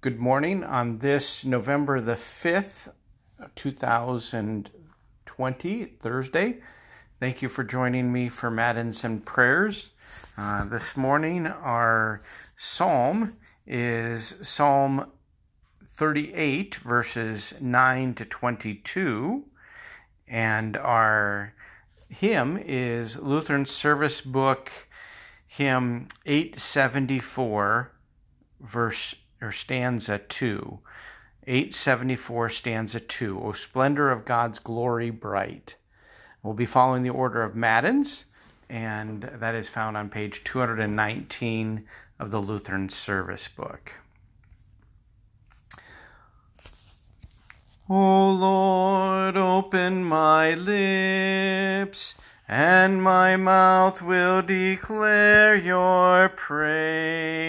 Good morning on this November the 5th, 2020, Thursday. Thank you for joining me for Matins and Prayers. Uh, this morning, our psalm is Psalm 38, verses 9 to 22, and our hymn is Lutheran Service Book, hymn 874, verse or stanza 2. 874 stanza 2. O splendor of God's glory bright. We'll be following the order of Matins, and that is found on page 219 of the Lutheran Service Book. O Lord, open my lips, and my mouth will declare your praise.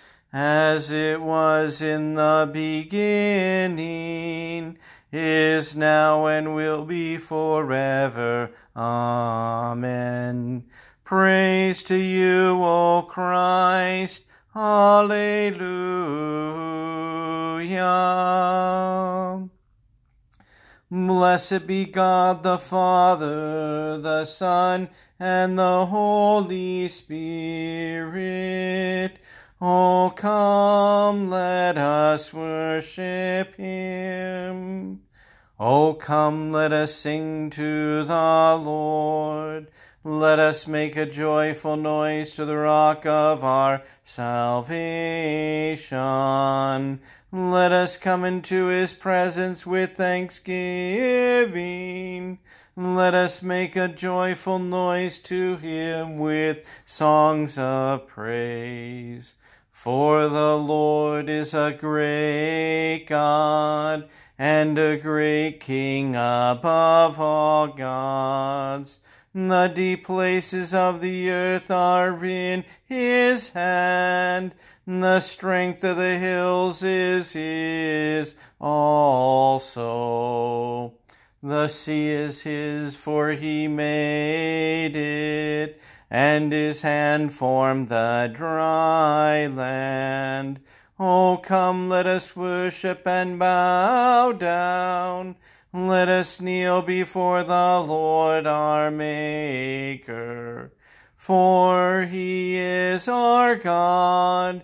as it was in the beginning, is now, and will be forever. Amen. Praise to you, O Christ. Alleluia. Blessed be God the Father, the Son, and the Holy Spirit. Oh, come, let us worship him. Oh, come, let us sing to the Lord. Let us make a joyful noise to the rock of our salvation. Let us come into his presence with thanksgiving. Let us make a joyful noise to him with songs of praise. For the Lord is a great God and a great King above all gods. The deep places of the earth are in his hand. The strength of the hills is his also. The sea is his, for he made it, and his hand formed the dry land. Oh, come, let us worship and bow down. Let us kneel before the Lord our Maker. For he is our God,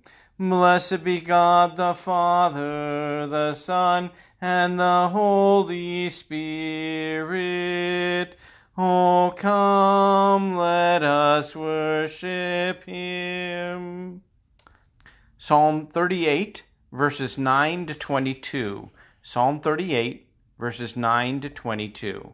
Blessed be God the Father, the Son, and the Holy Spirit. Oh, come, let us worship him. Psalm 38 verses 9 to 22. Psalm 38, verses 9 to 22.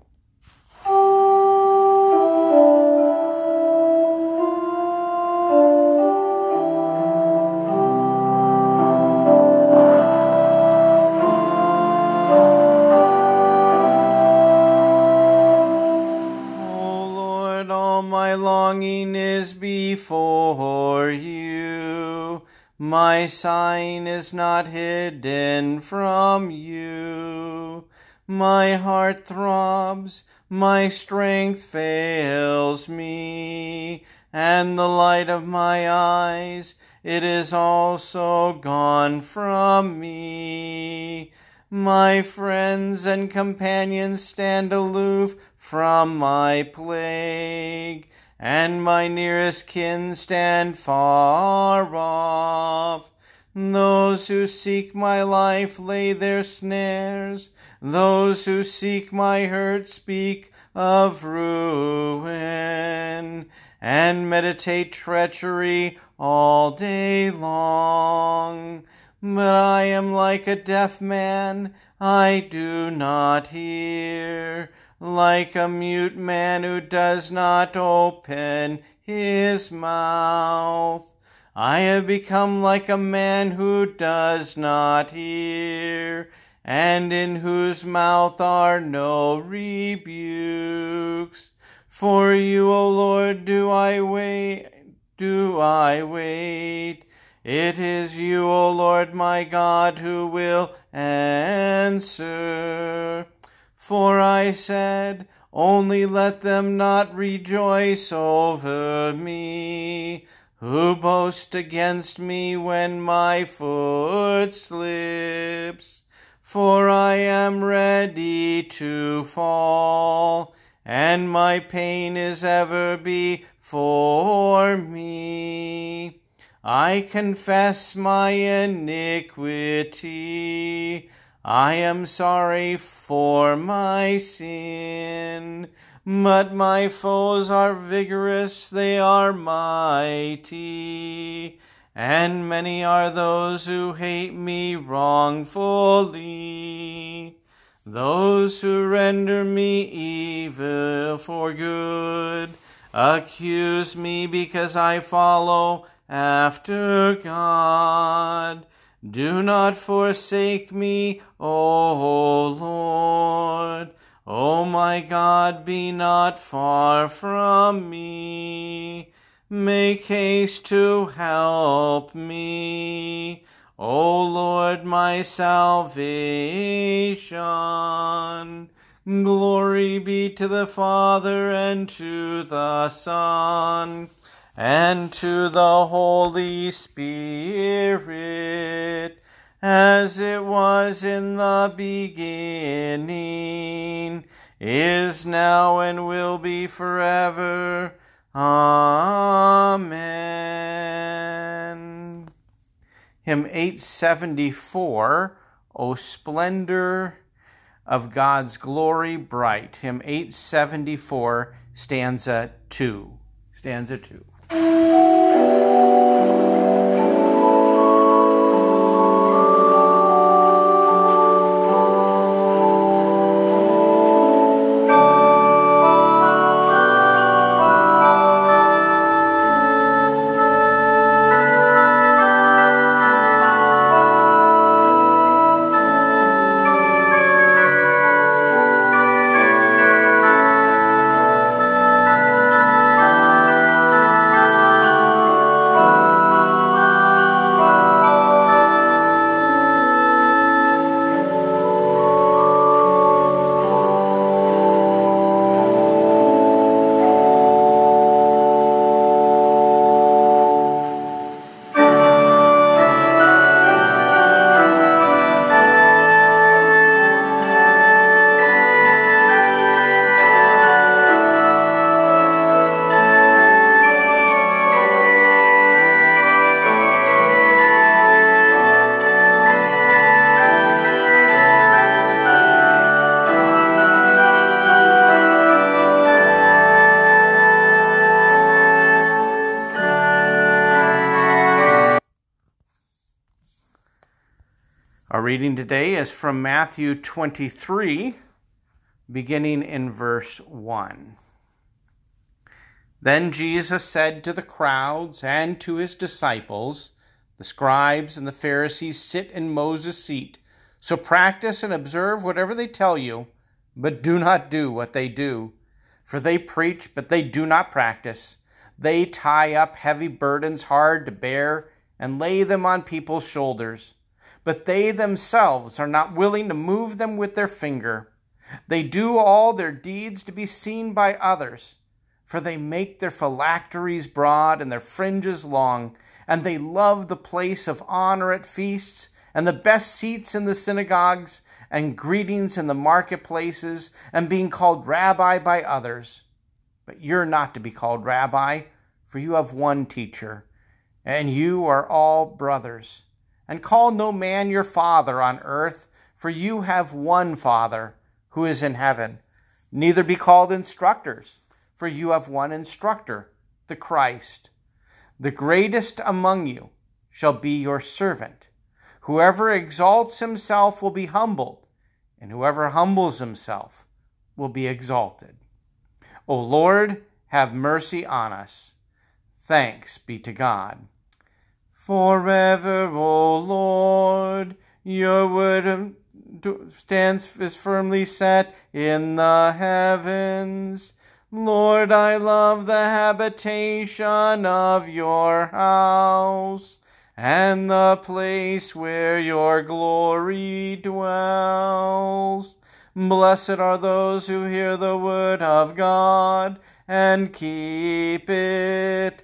My sign is not hidden from you. My heart throbs, my strength fails me, and the light of my eyes, it is also gone from me. My friends and companions stand aloof from my plague and my nearest kin stand far off. Those who seek my life lay their snares. Those who seek my hurt speak of ruin and meditate treachery all day long. But I am like a deaf man, I do not hear, like a mute man who does not open his mouth. I have become like a man who does not hear, and in whose mouth are no rebukes. For you, O Lord, do I wait, do I wait. It is you, O Lord my God, who will answer. For I said, Only let them not rejoice over me who boast against me when my foot slips? For I am ready to fall, and my pain is ever before me. I confess my iniquity. I am sorry for my sin. But my foes are vigorous, they are mighty, and many are those who hate me wrongfully, those who render me evil for good, accuse me because I follow after God. Do not forsake me, O Lord. O my God, be not far from me. Make haste to help me. O Lord, my salvation. Glory be to the Father and to the Son and to the Holy Spirit as it was in the beginning, is now, and will be forever. Amen. Hymn 874, O splendor of God's glory bright. Hymn 874, stanza 2. Stanza 2. Música Our reading today is from Matthew 23, beginning in verse 1. Then Jesus said to the crowds and to his disciples, The scribes and the Pharisees sit in Moses' seat, so practice and observe whatever they tell you, but do not do what they do. For they preach, but they do not practice. They tie up heavy burdens hard to bear and lay them on people's shoulders but they themselves are not willing to move them with their finger. They do all their deeds to be seen by others, for they make their phylacteries broad and their fringes long, and they love the place of honor at feasts, and the best seats in the synagogues, and greetings in the marketplaces, and being called rabbi by others. But you're not to be called rabbi, for you have one teacher, and you are all brothers. And call no man your father on earth, for you have one Father who is in heaven. Neither be called instructors, for you have one instructor, the Christ. The greatest among you shall be your servant. Whoever exalts himself will be humbled, and whoever humbles himself will be exalted. O Lord, have mercy on us. Thanks be to God. Forever, O Lord, your word um, stands is firmly set in the heavens. Lord, I love the habitation of your house and the place where your glory dwells. Blessed are those who hear the word of God and keep it.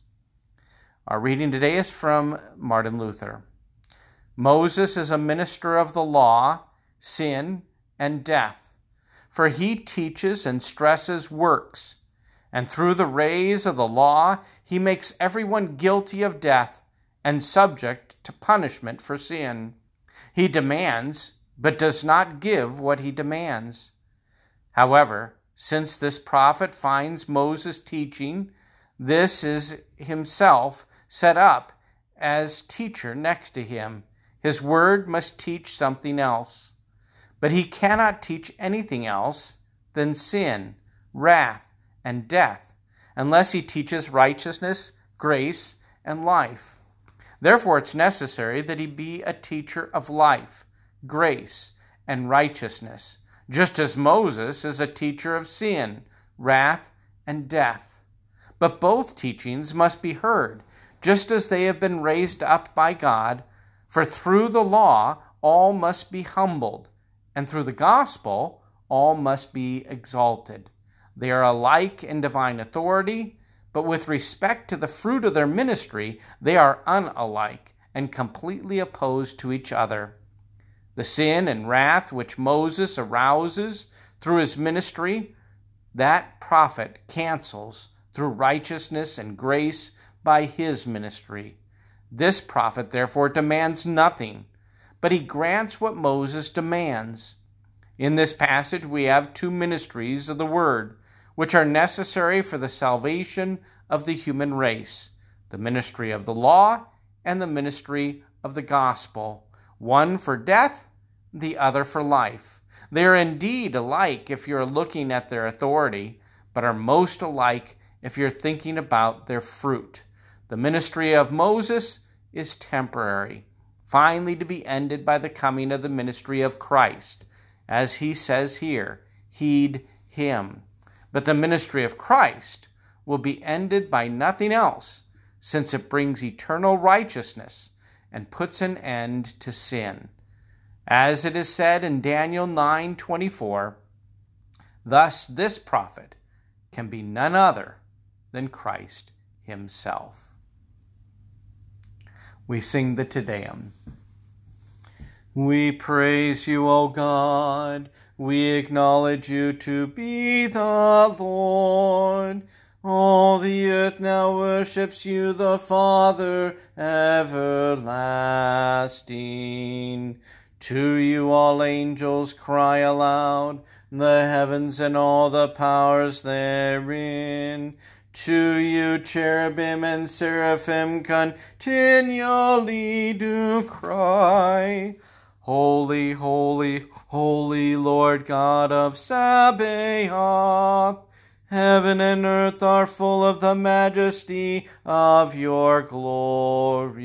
Our reading today is from Martin Luther. Moses is a minister of the law, sin, and death, for he teaches and stresses works, and through the rays of the law he makes everyone guilty of death and subject to punishment for sin. He demands, but does not give what he demands. However, since this prophet finds Moses teaching, this is himself set up as teacher next to him. His word must teach something else. But he cannot teach anything else than sin, wrath, and death, unless he teaches righteousness, grace, and life. Therefore, it's necessary that he be a teacher of life, grace, and righteousness, just as Moses is a teacher of sin, wrath, and death. But both teachings must be heard just as they have been raised up by God. For through the law all must be humbled, and through the gospel all must be exalted. They are alike in divine authority, but with respect to the fruit of their ministry, they are unalike and completely opposed to each other. The sin and wrath which Moses arouses through his ministry, that prophet cancels through righteousness and grace by his ministry. This prophet, therefore, demands nothing, but he grants what Moses demands. In this passage, we have two ministries of the Word, which are necessary for the salvation of the human race the ministry of the law and the ministry of the gospel, one for death, the other for life. They are indeed alike if you're looking at their authority, but are most alike if you're thinking about their fruit. The ministry of Moses is temporary, finally to be ended by the coming of the ministry of Christ. As he says here, heed him. But the ministry of Christ will be ended by nothing else, since it brings eternal righteousness and puts an end to sin. As it is said in Daniel 9:24, thus this prophet can be none other than Christ himself we sing the Te Deum. We praise you, O God. We acknowledge you to be the Lord. All the earth now worships you, the Father everlasting. To you all angels cry aloud, the heavens and all the powers therein. To you, cherubim and seraphim continually do cry. Holy, holy, holy Lord God of Sabaoth. Heaven and earth are full of the majesty of your glory.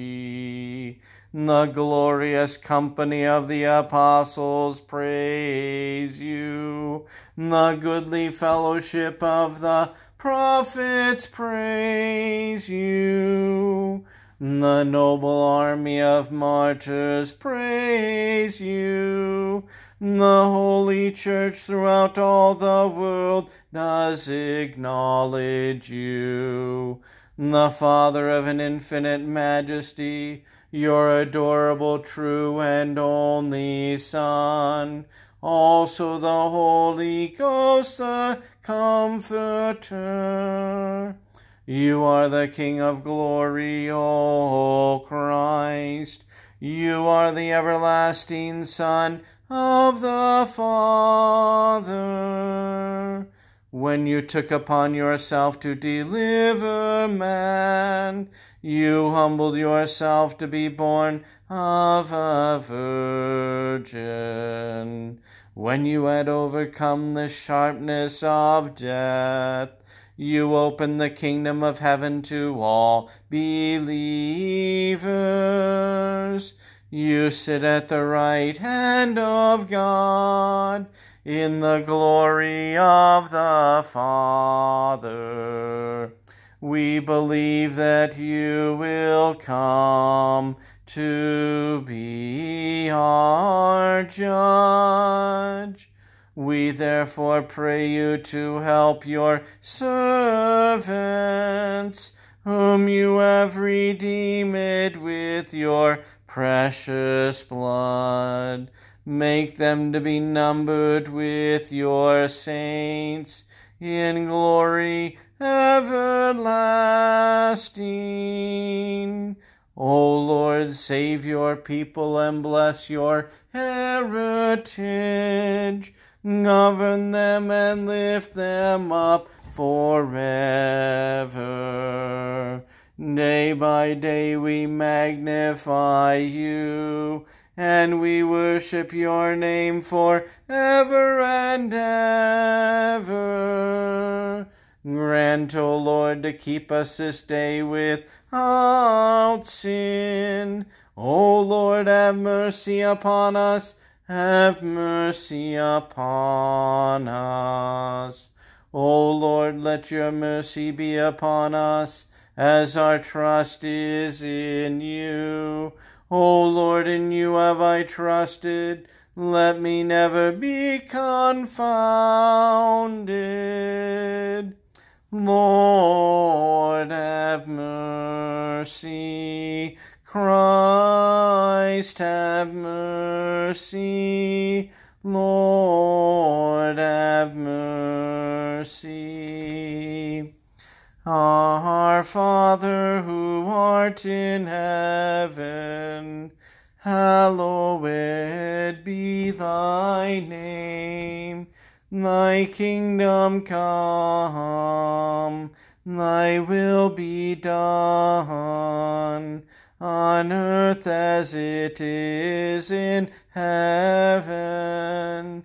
The glorious company of the apostles praise you. The goodly fellowship of the prophets praise you. The noble army of martyrs praise you. The holy church throughout all the world does acknowledge you. The Father of an infinite majesty, your adorable, true, and only Son, also the Holy Ghost, the Comforter. You are the King of glory, O Christ. You are the everlasting Son of the Father. When you took upon yourself to deliver man, you humbled yourself to be born of a virgin. When you had overcome the sharpness of death, you opened the kingdom of heaven to all believers. You sit at the right hand of God in the glory of the Father. We believe that you will come to be our judge. We therefore pray you to help your servants, whom you have redeemed with your precious blood. Make them to be numbered with your saints in glory everlasting. O Lord, save your people and bless your heritage govern them and lift them up forever. Day by day we magnify you, and we worship your name for ever and ever. Grant, O Lord, to keep us this day without sin. O Lord, have mercy upon us have mercy upon us. O Lord, let your mercy be upon us, as our trust is in you. O Lord, in you have I trusted. Let me never be confounded. Lord, have mercy. Christ have mercy. Lord have mercy. Our Father who art in heaven, hallowed be thy name. Thy kingdom come, thy will be done on earth as it is in heaven.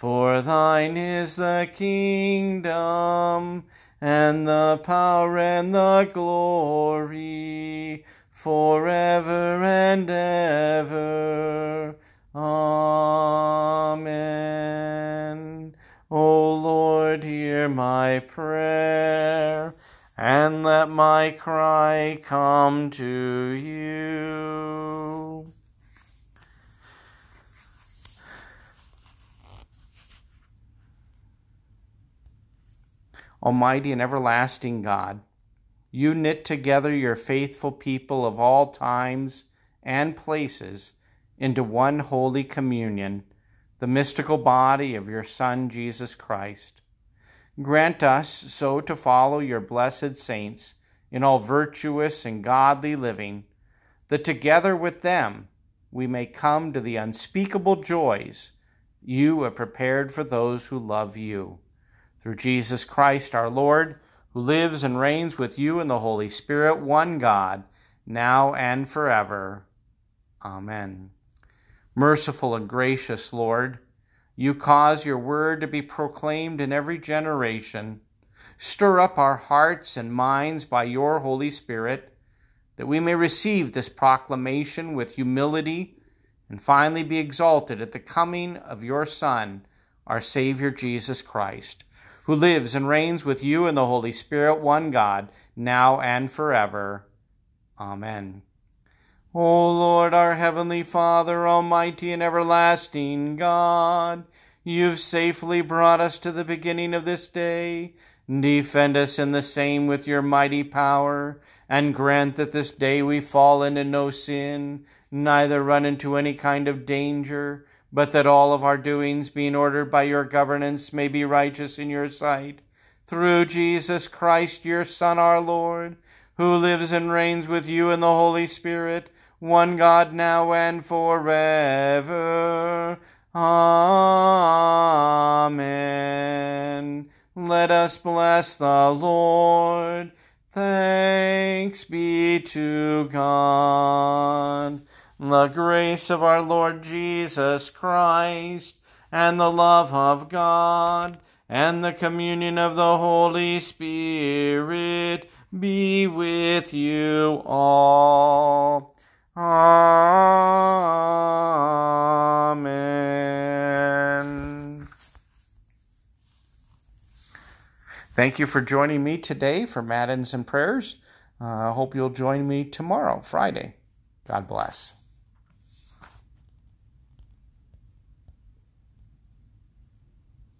For thine is the kingdom, and the power, and the glory, forever and ever. Amen. O Lord, hear my prayer and let my cry come to you. Almighty and everlasting God, you knit together your faithful people of all times and places into one holy communion, the mystical body of your Son, Jesus Christ. Grant us so to follow your blessed saints in all virtuous and godly living, that together with them we may come to the unspeakable joys you have prepared for those who love you. Through Jesus Christ our Lord, who lives and reigns with you in the Holy Spirit, one God, now and forever. Amen. Merciful and gracious Lord, you cause your word to be proclaimed in every generation. Stir up our hearts and minds by your Holy Spirit, that we may receive this proclamation with humility and finally be exalted at the coming of your Son, our Savior Jesus Christ, who lives and reigns with you in the Holy Spirit, one God, now and forever. Amen. O Lord, our heavenly Father, almighty and everlasting God, you've safely brought us to the beginning of this day. Defend us in the same with your mighty power, and grant that this day we fall into no sin, neither run into any kind of danger, but that all of our doings, being ordered by your governance, may be righteous in your sight. Through Jesus Christ, your Son, our Lord, who lives and reigns with you in the Holy Spirit, one God now and forever. Amen. Let us bless the Lord. Thanks be to God. The grace of our Lord Jesus Christ, and the love of God, and the communion of the Holy Spirit be with you all. Amen. Thank you for joining me today for Matins and Prayers. I uh, hope you'll join me tomorrow, Friday. God bless.